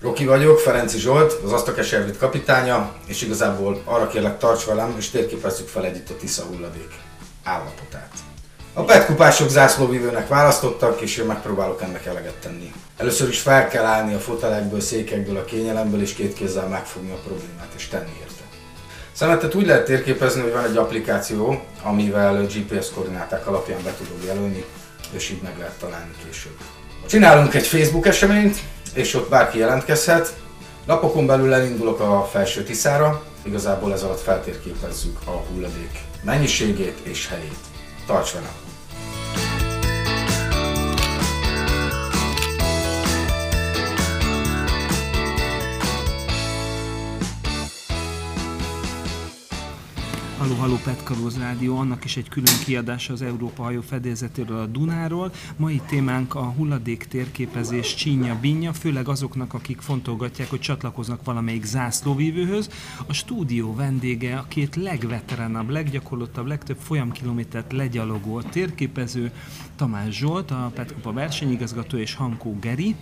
Roki vagyok, Ferenci Zsolt, az Asztakes Ervit kapitánya, és igazából arra kérlek tarts velem, és térképezzük fel együtt a Tisza hulladék állapotát. A petkupások zászlóvívőnek választottak, és én megpróbálok ennek eleget tenni. Először is fel kell állni a fotelekből, székekből, a kényelemből, és két kézzel megfogni a problémát, és tenni érte. Szemetet úgy lehet térképezni, hogy van egy applikáció, amivel GPS koordináták alapján be tudod jelölni, és így meg lehet találni később. Csinálunk egy Facebook eseményt, és ott bárki jelentkezhet. Napokon belül elindulok a felső Tiszára, igazából ez alatt feltérképezzük a hulladék mennyiségét és helyét. Tarts velem! Halló, halló, Petkaróz Rádió, annak is egy külön kiadása az Európa hajó fedélzetéről a Dunáról. Mai témánk a hulladék térképezés csínya binja, főleg azoknak, akik fontolgatják, hogy csatlakoznak valamelyik zászlóvívőhöz. A stúdió vendége a két legveteránabb, leggyakorlottabb, legtöbb folyamkilométert legyalogó térképező, Tamás Zsolt, a Petkupa versenyigazgató és Hankó Geri,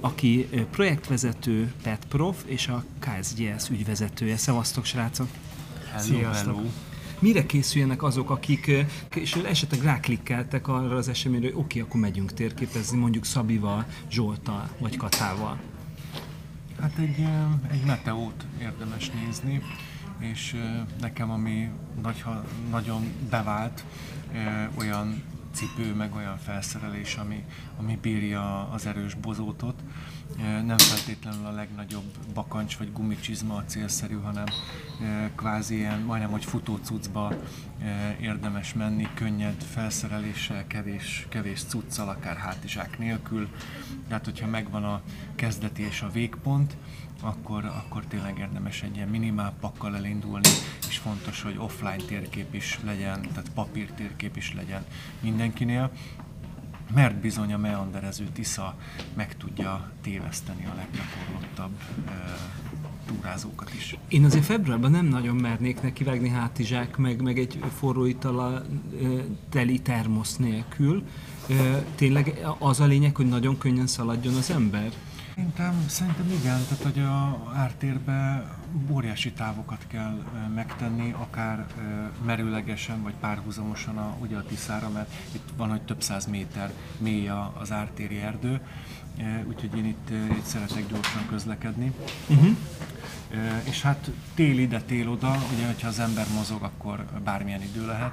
aki projektvezető, Petprof és a KSGS ügyvezetője. Szevasztok, srácok! Hello, Sziasztok. hello. Mire készüljenek azok, akik és esetleg ráklikkeltek arra az eseményre, hogy oké, okay, akkor megyünk térképezni, mondjuk Szabival, Zsoltal vagy Katával? Hát egy, egy meteót érdemes nézni, és nekem ami nagy, nagyon bevált, olyan cipő, meg olyan felszerelés, ami, ami bírja az erős bozótot. Nem feltétlenül a legnagyobb bakancs vagy gumicsizma a célszerű, hanem kvázi ilyen majdnem, hogy futócucba érdemes menni, könnyed felszereléssel, kevés, kevés cuccal, akár hátizsák nélkül. Tehát, hogyha megvan a kezdeti és a végpont, akkor, akkor tényleg érdemes egy ilyen minimál pakkal elindulni, és fontos, hogy offline térkép is legyen, tehát papír térkép is legyen mindenkinél, mert bizony a meanderező Tisza meg tudja téveszteni a leggyakorlottabb e, túrázókat is. Én azért februárban nem nagyon mernék neki vágni hátizsák, meg, meg egy forró itala e, teli termosz nélkül. E, tényleg az a lényeg, hogy nagyon könnyen szaladjon az ember? Szerintem, szerintem igen, tehát hogy a ártérbe óriási távokat kell megtenni, akár merőlegesen vagy párhuzamosan a, ugye a Tiszára, mert itt van, hogy több száz méter mély az ártéri erdő, úgyhogy én itt, itt szeretek gyorsan közlekedni. Uh-huh. És hát tél ide, tél oda, ugye, hogyha az ember mozog, akkor bármilyen idő lehet,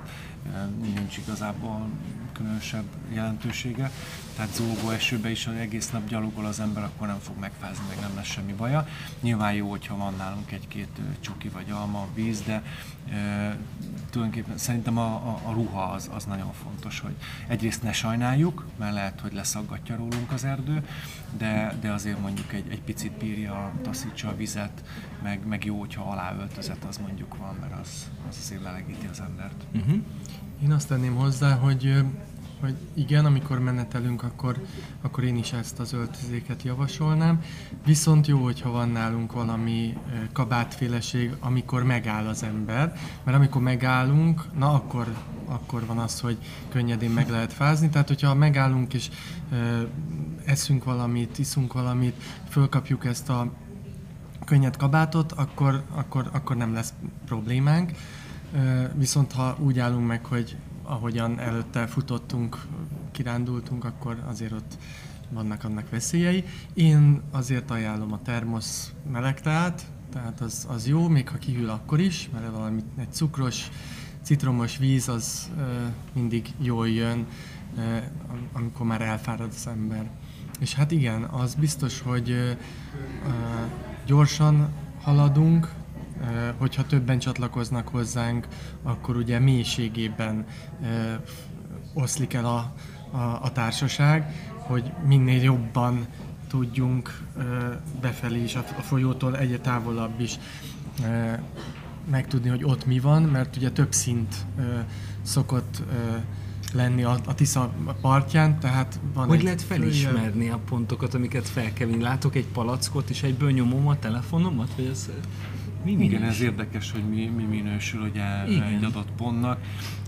nincs igazából különösebb jelentősége. Tehát zúgó esőbe is, hogy egész nap gyalogol az ember, akkor nem fog megfázni, meg nem lesz semmi baja. Nyilván jó, hogyha van nálunk egy-két csuki vagy alma, víz, de e, tulajdonképpen szerintem a, a, a ruha az, az nagyon fontos, hogy egyrészt ne sajnáljuk, mert lehet, hogy leszaggatja rólunk az erdő, de, de azért mondjuk egy, egy picit bírja, taszítsa a vizet, meg, meg jó, hogyha aláöltözet az mondjuk van, mert az, az azért lelegíti az embert. Uh-huh. Én azt tenném hozzá, hogy hogy igen, amikor menetelünk, akkor, akkor én is ezt az öltözéket javasolnám. Viszont jó, hogyha van nálunk valami kabátféleség, amikor megáll az ember, mert amikor megállunk, na akkor, akkor van az, hogy könnyedén meg lehet fázni. Tehát, hogyha megállunk és eszünk valamit, iszunk valamit, fölkapjuk ezt a könnyed kabátot, akkor, akkor, akkor nem lesz problémánk. Viszont ha úgy állunk meg, hogy ahogyan előtte futottunk, kirándultunk, akkor azért ott vannak annak veszélyei. Én azért ajánlom a termosz melegtát, tehát az, az jó, még ha kihűl akkor is, mert valami egy cukros, citromos víz az ö, mindig jól jön, ö, amikor már elfárad az ember. És hát igen, az biztos, hogy ö, gyorsan haladunk, hogyha többen csatlakoznak hozzánk, akkor ugye mélységében oszlik el a, a, a társaság, hogy minél jobban tudjunk befelé is, a folyótól egyre távolabb is megtudni, hogy ott mi van, mert ugye több szint szokott lenni a, a Tisza partján, tehát van Hogy egy lehet felismerni a pontokat, amiket fel kell vinni? Látok egy palackot, és egyből nyomom a telefonomat, vagy ez... Mi minősül? Igen, ez érdekes, hogy mi, mi minősül ugye Igen. egy adott pontnak.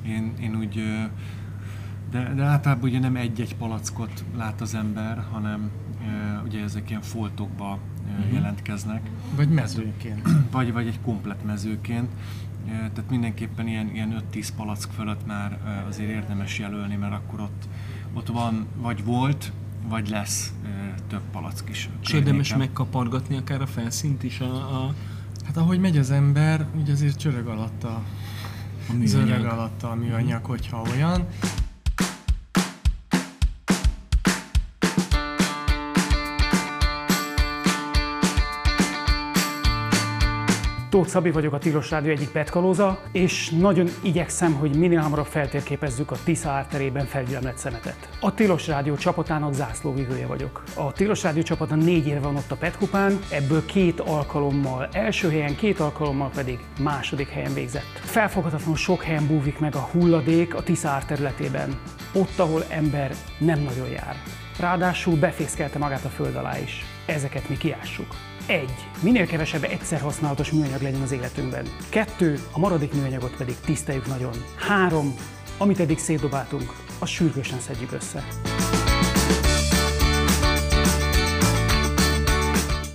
Én, én úgy De, de általában ugye nem egy-egy palackot lát az ember, hanem ugye ezek ilyen foltokba uh-huh. jelentkeznek. Vagy mezőként. Vagy, vagy egy komplet mezőként. Tehát mindenképpen ilyen, ilyen 5-10 palack fölött már azért érdemes jelölni, mert akkor ott, ott van, vagy volt, vagy lesz több palack is. És érdemes megkapargatni akár a felszínt is a, a... Hát ahogy megy az ember, ugye azért csörög alatt a, zörög alatt a műanyag, hogyha olyan. Tóth Szabi vagyok, a Tilos Rádió egyik petkalóza, és nagyon igyekszem, hogy minél hamarabb feltérképezzük a Tisza árterében felgyülemlett szemetet. A Tilos Rádió csapatának zászlóvivője vagyok. A Tilos Rádió csapata négy éve van ott a Petkupán, ebből két alkalommal első helyen, két alkalommal pedig második helyen végzett. Felfoghatatlanul sok helyen búvik meg a hulladék a Tisza árterületében, ott, ahol ember nem nagyon jár. Ráadásul befészkelte magát a föld alá is. Ezeket mi kiássuk. Egy, minél kevesebb egyszer használatos műanyag legyen az életünkben. Kettő, a maradék műanyagot pedig tiszteljük nagyon. Három, amit eddig szétdobáltunk, azt sürgősen szedjük össze.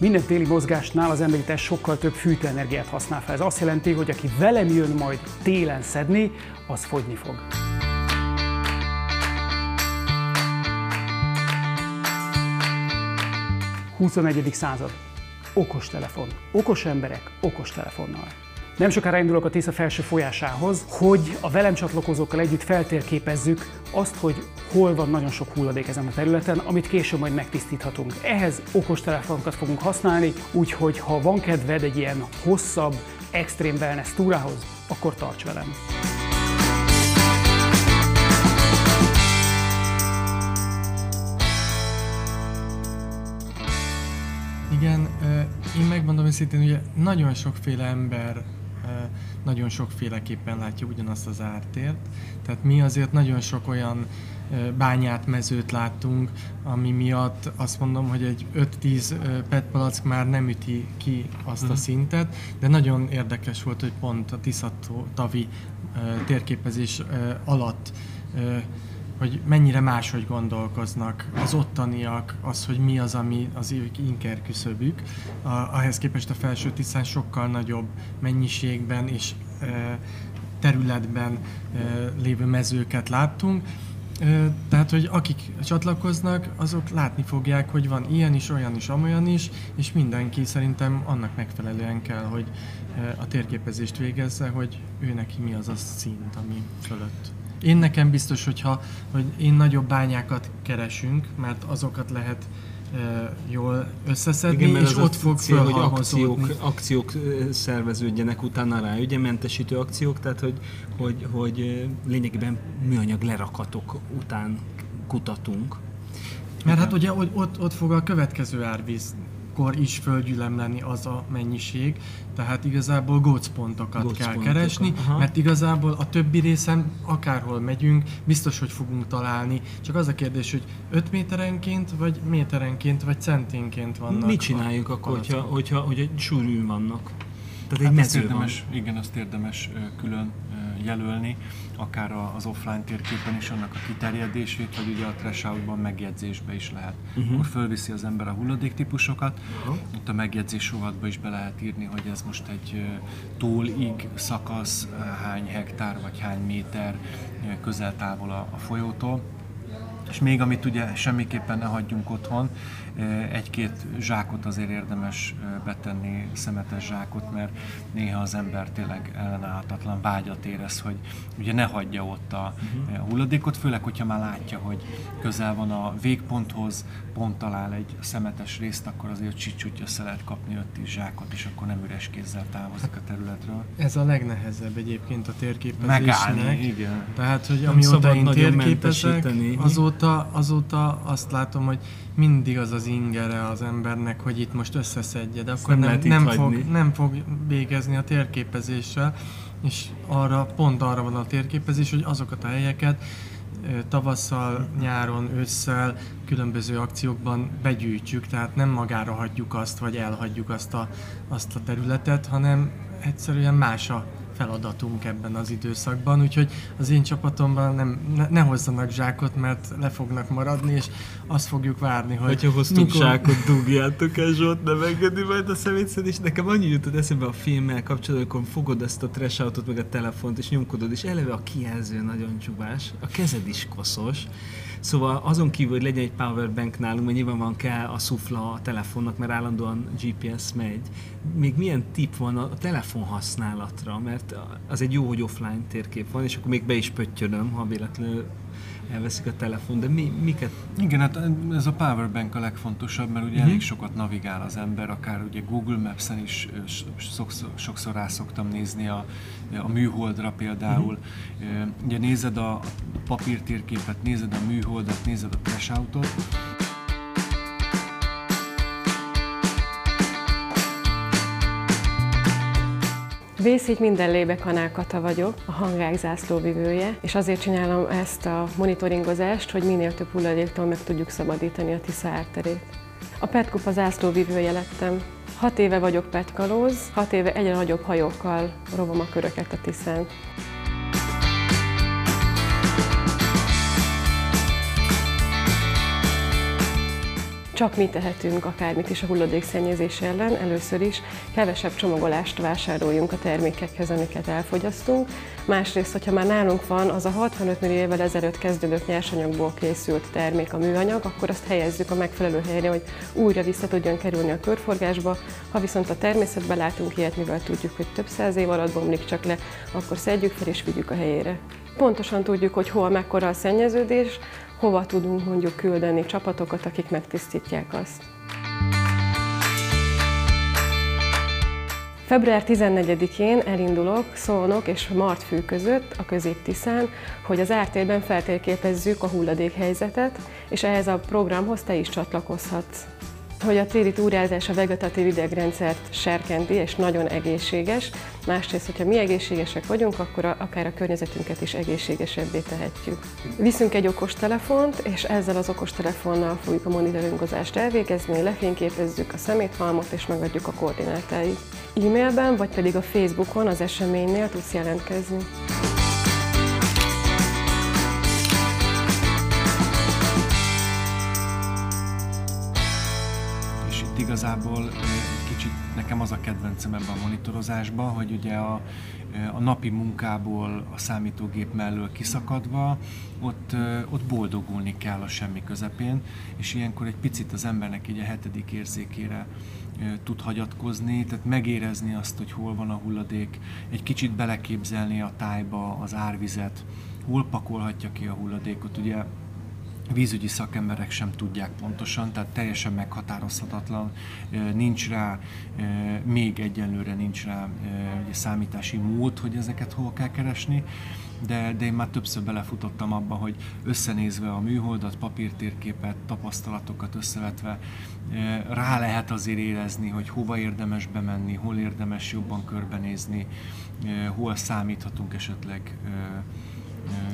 Minden téli mozgásnál az emberi test sokkal több fűtőenergiát használ fel. Ez azt jelenti, hogy aki velem jön majd télen szedni, az fogyni fog. 21. század. Okos telefon. Okos emberek, okos telefonnal. Nem sokára indulok a Tisza felső folyásához, hogy a velem csatlakozókkal együtt feltérképezzük azt, hogy hol van nagyon sok hulladék ezen a területen, amit később majd megtisztíthatunk. Ehhez okos telefonokat fogunk használni, úgyhogy ha van kedved egy ilyen hosszabb, extrém wellness túrához, akkor tarts velem! Őszintén, ugye nagyon sokféle ember nagyon sokféleképpen látja ugyanazt az ártért. Tehát mi azért nagyon sok olyan bányát, mezőt láttunk, ami miatt azt mondom, hogy egy 5-10 PET palack már nem üti ki azt a mhm. szintet, de nagyon érdekes volt, hogy pont a Tiszatavi térképezés alatt hogy mennyire máshogy gondolkoznak az ottaniak, az, hogy mi az, ami az ők inker küszöbük. Ahhez képest a felső tisztán sokkal nagyobb mennyiségben és e, területben e, lévő mezőket láttunk. Tehát, hogy akik csatlakoznak, azok látni fogják, hogy van ilyen is, olyan is, amolyan is, és mindenki szerintem annak megfelelően kell, hogy a térképezést végezze, hogy ő neki mi az a szint, ami fölött én nekem biztos, hogyha, hogy én nagyobb bányákat keresünk, mert azokat lehet e, jól összeszedni, Igen, és ott fog cél, hogy akciók, akciók szerveződjenek utána rá, ugye mentesítő akciók, tehát hogy, hogy, hogy lényegében műanyag lerakatok után kutatunk. Mert hát ugye ott, ott fog a következő árvíz kor is földgyülemleni az a mennyiség, tehát igazából gócpontokat Gócpontokat. kell keresni, Aha. mert igazából a többi részen akárhol megyünk, biztos, hogy fogunk találni. Csak az a kérdés, hogy 5 méterenként, vagy méterenként, vagy centénként vannak. Mit csináljuk akkor, hogyha, hogyha, hogyha sűrűn vannak? Tehát egy hát érdemes, van. Igen, azt érdemes külön jelölni, akár az offline térképen is annak a kiterjedését, vagy ugye a trash megjegyzésbe is lehet. Uh-huh. Akkor fölviszi az ember a hulladéktípusokat, uh-huh. ott a megjegyzés rovatba is be lehet írni, hogy ez most egy túlig szakasz, hány hektár vagy hány méter közel távol a, a folyótól. És még amit ugye semmiképpen ne hagyjunk otthon, egy-két zsákot azért érdemes betenni, szemetes zsákot, mert néha az ember tényleg ellenállhatatlan vágyat érez, hogy ugye ne hagyja ott a uh-huh. hulladékot, főleg, hogyha már látja, hogy közel van a végponthoz, pont talál egy szemetes részt, akkor azért csicsúgy össze lehet kapni 5 zsákot, és akkor nem üres kézzel távozik a területről. Ez a legnehezebb egyébként a térképezésnek. Megállni, igen. Tehát, hogy amióta én térképezek, azóta, azóta azt látom, hogy mindig az az ingere az embernek, hogy itt most összeszedje, de akkor nem, nem, fog, nem fog végezni a térképezéssel, és arra, pont arra van a térképezés, hogy azokat a helyeket tavasszal, nyáron, ősszel különböző akciókban begyűjtjük, tehát nem magára hagyjuk azt, vagy elhagyjuk azt a, azt a területet, hanem egyszerűen más a feladatunk ebben az időszakban, úgyhogy az én csapatomban nem, ne, ne hozzanak zsákot, mert le fognak maradni, és azt fogjuk várni, hogy Hogyha hoztunk mikor... zsákot, dugjátok el Zsolt, nem engedi majd a és Nekem annyi jutott eszembe a filmmel kapcsolatban, amikor fogod ezt a trash meg a telefont, és nyomkodod, és eleve a kijelző nagyon csubás, a kezed is koszos, Szóval azon kívül, hogy legyen egy powerbank nálunk, mert nyilván van kell a szufla a telefonnak, mert állandóan GPS megy. Még milyen tip van a telefon használatra, mert az egy jó, hogy offline térkép van, és akkor még be is pöttyönöm, ha véletlenül elveszik a telefon, de mi, miket? Igen, hát ez a powerbank a legfontosabb, mert ugye uh-huh. elég sokat navigál az ember, akár ugye Google Maps-en is sokszor, sokszor rá szoktam nézni a, a műholdra például. Uh-huh. Ugye nézed a papírtérképet, nézed a műholdat, nézed a crash Vészígy minden lébe Kanál Kata vagyok, a hangák zászlóvivője, és azért csinálom ezt a monitoringozást, hogy minél több hulladéktól meg tudjuk szabadítani a Tisza árterét. A Petkupa zászlóvivője lettem. Hat éve vagyok petkalóz, hat éve egyre nagyobb hajókkal rovom a köröket a Tiszán. Csak mi tehetünk akármit is a hulladékszennyezés ellen. Először is kevesebb csomagolást vásároljunk a termékekhez, amiket elfogyasztunk. Másrészt, hogyha már nálunk van az a 65 millió évvel ezelőtt kezdődött nyersanyagból készült termék, a műanyag, akkor azt helyezzük a megfelelő helyre, hogy újra vissza tudjon kerülni a körforgásba. Ha viszont a természetben látunk ilyet, mivel tudjuk, hogy több száz év alatt bomlik csak le, akkor szedjük fel és vigyük a helyére. Pontosan tudjuk, hogy hol mekkora a szennyeződés, hova tudunk mondjuk küldeni csapatokat, akik megtisztítják azt. Február 14-én elindulok Szolnok és Martfű között a Közép-Tiszán, hogy az ártérben feltérképezzük a hulladékhelyzetet, és ehhez a programhoz te is csatlakozhatsz hogy a téli túrázás a vegetatív idegrendszert serkenti, és nagyon egészséges. Másrészt, hogyha mi egészségesek vagyunk, akkor a, akár a környezetünket is egészségesebbé tehetjük. Viszünk egy okostelefont, és ezzel az okostelefonnal fogjuk a monitoringozást elvégezni, lefényképezzük a szeméthalmot, és megadjuk a koordinátáit. E-mailben, vagy pedig a Facebookon az eseménynél tudsz jelentkezni. Igazából kicsit nekem az a kedvencem ebben a monitorozásban, hogy ugye a, a napi munkából a számítógép mellől kiszakadva, ott, ott boldogulni kell a semmi közepén, és ilyenkor egy picit az embernek így a hetedik érzékére tud hagyatkozni, tehát megérezni azt, hogy hol van a hulladék, egy kicsit beleképzelni a tájba az árvizet, hol pakolhatja ki a hulladékot. Ugye vízügyi szakemberek sem tudják pontosan, tehát teljesen meghatározhatatlan, nincs rá, még egyelőre nincs rá ugye, számítási mód, hogy ezeket hol kell keresni, de, de én már többször belefutottam abba, hogy összenézve a műholdat, papírtérképet, tapasztalatokat összevetve, rá lehet azért érezni, hogy hova érdemes bemenni, hol érdemes jobban körbenézni, hol számíthatunk esetleg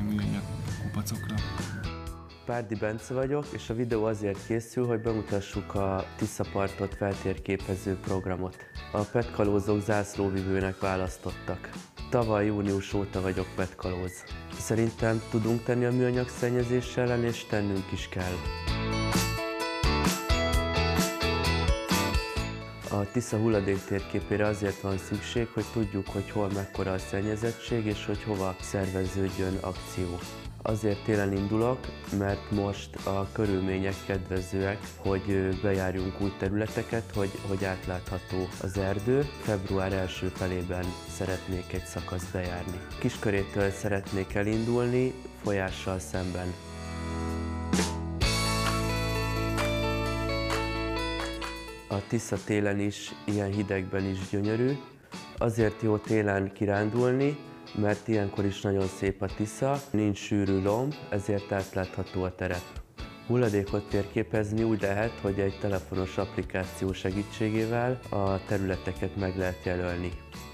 műanyag kupacokra. Párdi Bence vagyok, és a videó azért készül, hogy bemutassuk a Tiszapartot feltérképező programot. A petkalózók zászlóvivőnek választottak. Tavaly június óta vagyok petkalóz. Szerintem tudunk tenni a műanyag szennyezés ellen, és tennünk is kell. A Tisza hulladék térképére azért van szükség, hogy tudjuk, hogy hol mekkora a szennyezettség, és hogy hova szerveződjön akció. Azért télen indulok, mert most a körülmények kedvezőek, hogy bejárjunk új területeket, hogy, hogy átlátható az erdő. Február első felében szeretnék egy szakaszt bejárni. Kiskörétől szeretnék elindulni, folyással szemben. A Tisza télen is, ilyen hidegben is gyönyörű. Azért jó télen kirándulni, mert ilyenkor is nagyon szép a Tisza, nincs sűrű lomb, ezért átlátható a terep. Hulladékot térképezni úgy lehet, hogy egy telefonos applikáció segítségével a területeket meg lehet jelölni.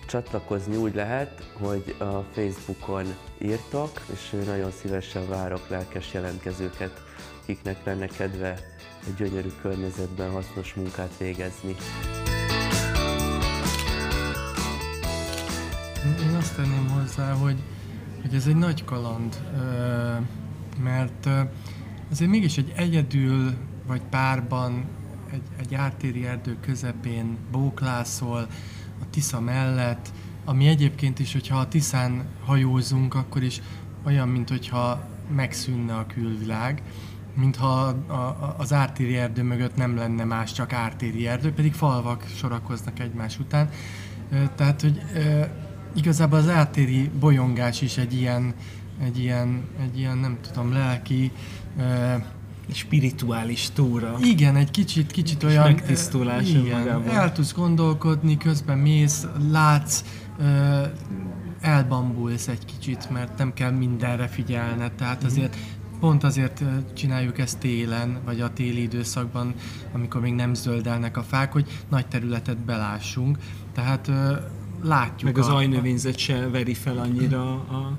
Csatlakozni úgy lehet, hogy a Facebookon írtok, és nagyon szívesen várok lelkes jelentkezőket, akiknek lenne kedve egy gyönyörű környezetben hasznos munkát végezni. Tenném hozzá, hogy, hogy ez egy nagy kaland, mert azért mégis egy egyedül vagy párban egy, egy ártéri erdő közepén bóklászol a Tisza mellett, ami egyébként is, hogyha a Tiszán hajózunk, akkor is olyan, mint hogyha megszűnne a külvilág, mintha a, a, az ártéri erdő mögött nem lenne más, csak ártéri erdő, pedig falvak sorakoznak egymás után. Tehát, hogy igazából az ártéri bolyongás is egy ilyen, egy ilyen, egy ilyen nem tudom, lelki, spirituális túra. Igen, egy kicsit, kicsit olyan... megtisztulás igen, El tudsz gondolkodni, közben mész, látsz, elbambulsz egy kicsit, mert nem kell mindenre figyelned, tehát mhm. azért pont azért csináljuk ezt télen, vagy a téli időszakban, amikor még nem zöldelnek a fák, hogy nagy területet belássunk. Tehát látjuk. Meg az a, ajnövényzet se veri fel annyira a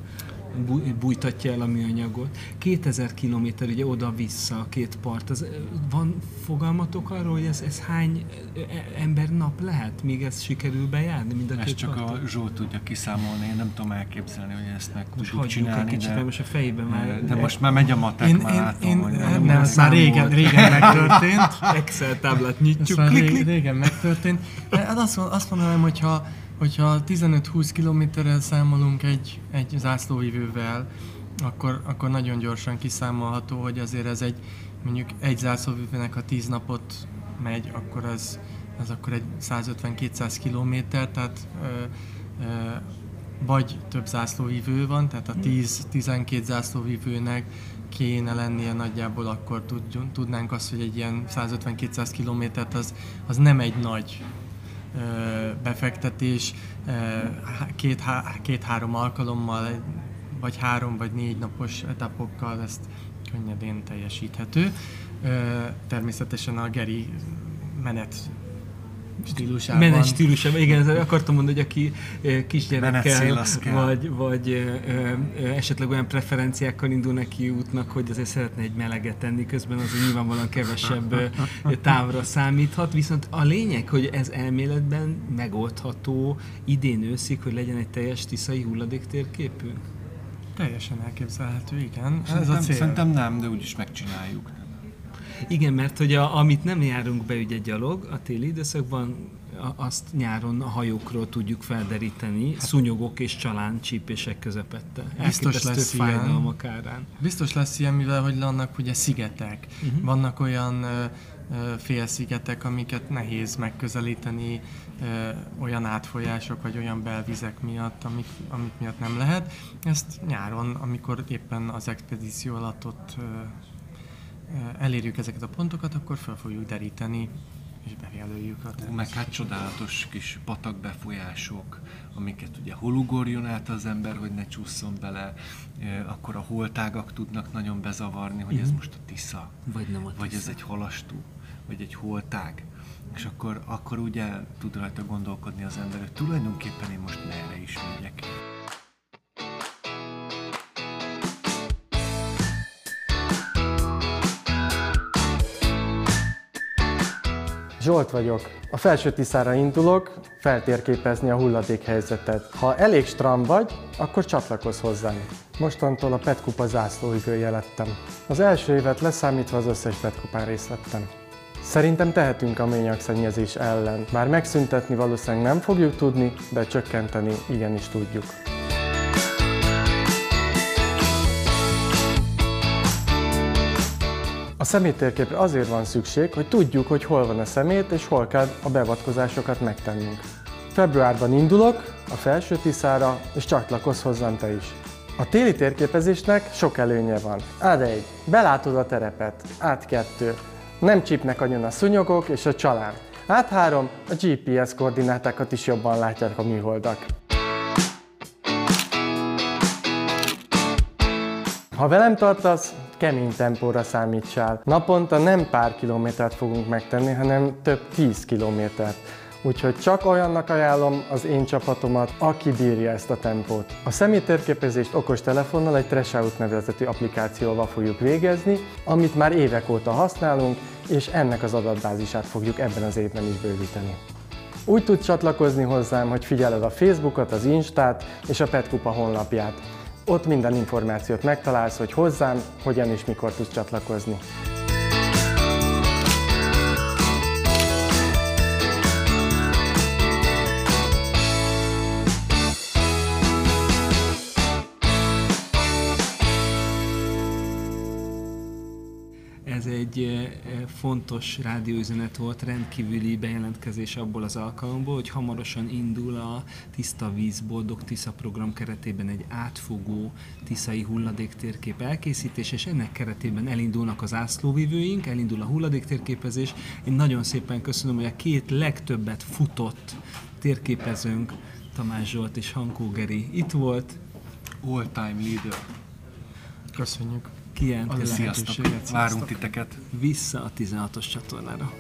bújtatja el a műanyagot. 2000 kilométer ugye oda-vissza a két part. Az, van fogalmatok arról, hogy ez, ez hány e, ember nap lehet, míg ez sikerül bejárni mind a ezt két csak parton? a Zsolt tudja kiszámolni, én nem tudom elképzelni, hogy ezt meg most tudjuk csinálni. egy kicsit, de, most a fejében már... De most már megy a matek, én, már én, látom, én, hogy nem, nem, ez már régen, régen megtörtént. Excel táblát nyitjuk. Ez már ré, régen megtörtént. Hát azt, azt mondanám, hogyha hogyha 15-20 kilométerrel számolunk egy, egy zászlóvívővel, akkor, akkor nagyon gyorsan kiszámolható, hogy azért ez egy, mondjuk egy zászlóvívőnek a 10 napot megy, akkor az, az akkor egy 150-200 kilométer, tehát ö, ö, vagy több zászlóvívő van, tehát a 10-12 zászlóvívőnek kéne lennie nagyjából, akkor tudnánk azt, hogy egy ilyen 150-200 kilométert az, az nem egy nagy befektetés két-három két, alkalommal, vagy három vagy négy napos etapokkal ezt könnyedén teljesíthető. Természetesen a Geri menet stílusában. Menet stílusában, igen, akartam mondani, hogy aki kisgyerekkel, vagy, vagy ö, ö, esetleg olyan preferenciákkal indul neki útnak, hogy azért szeretne egy meleget tenni, közben az nyilvánvalóan kevesebb távra számíthat, viszont a lényeg, hogy ez elméletben megoldható idén őszig, hogy legyen egy teljes tiszai hulladéktérképünk? Teljesen elképzelhető, igen. Szerintem, ez a cél. Szerintem nem, de úgyis megcsináljuk. Igen, mert hogy a, amit nem járunk be ugye gyalog a téli időszakban, azt nyáron a hajókról tudjuk felderíteni, hát, szúnyogok és csalán csípések közepette. Biztos lesz ilyen. Árán. Biztos lesz ilyen, mivel hogy vannak ugye szigetek. Uh-huh. Vannak olyan félszigetek, amiket nehéz megközelíteni ö, olyan átfolyások vagy olyan belvizek miatt, amik, amik miatt nem lehet. Ezt nyáron, amikor éppen az expedíció alatt ott ö, elérjük ezeket a pontokat, akkor fel fogjuk deríteni, és bejelöljük a Meg hát csodálatos kis patak befolyások, amiket ugye holugorjon át az ember, hogy ne csúszson bele, akkor a holtágak tudnak nagyon bezavarni, hogy ez mhm. most a Tisza, vagy, nem a tisza. vagy ez egy halastú, vagy egy holtág. És akkor, akkor ugye tud rajta gondolkodni az ember, hogy tulajdonképpen én most merre is megyek. Zsolt vagyok. A felső Tiszára indulok, feltérképezni a hulladékhelyzetet. Ha elég stram vagy, akkor csatlakozz hozzám. Mostantól a Petkupa zászlóigője lettem. Az első évet leszámítva az összes Petkupán részt vettem. Szerintem tehetünk a ményagszennyezés ellen. Már megszüntetni valószínűleg nem fogjuk tudni, de csökkenteni igenis tudjuk. A szeméttérképre azért van szükség, hogy tudjuk, hogy hol van a szemét és hol kell a beavatkozásokat megtennünk. Februárban indulok a felső Tiszára, és csatlakozz hozzám te is. A téli térképezésnek sok előnye van. Ad egy, belátod a terepet. Át kettő, nem csípnek agyon a szúnyogok és a csalán. Át három, a GPS koordinátákat is jobban látják a műholdak. Ha velem tartasz, kemény tempóra számítsál. Naponta nem pár kilométert fogunk megtenni, hanem több tíz kilométert. Úgyhogy csak olyannak ajánlom az én csapatomat, aki bírja ezt a tempót. A személytérképezést okos telefonnal egy Treshout nevezetű applikációval fogjuk végezni, amit már évek óta használunk, és ennek az adatbázisát fogjuk ebben az évben is bővíteni. Úgy tudsz csatlakozni hozzám, hogy figyeled a Facebookot, az Instát és a Petkupa honlapját. Ott minden információt megtalálsz, hogy hozzám, hogyan és mikor tudsz csatlakozni. Fontos rádióüzenet volt, rendkívüli bejelentkezés abból az alkalomból, hogy hamarosan indul a Tiszta Víz Boldog Tisza program keretében egy átfogó tiszai hulladéktérkép elkészítés, és ennek keretében elindulnak az ászlóvivőink, elindul a hulladéktérképezés. Én nagyon szépen köszönöm, hogy a két legtöbbet futott térképezőnk, Tamás Zsolt és Hankó Geri itt volt. All-time leader. Köszönjük. Sziasztok, lehetőséget. várunk Sziasztok. titeket. Vissza a 16-os csatornára.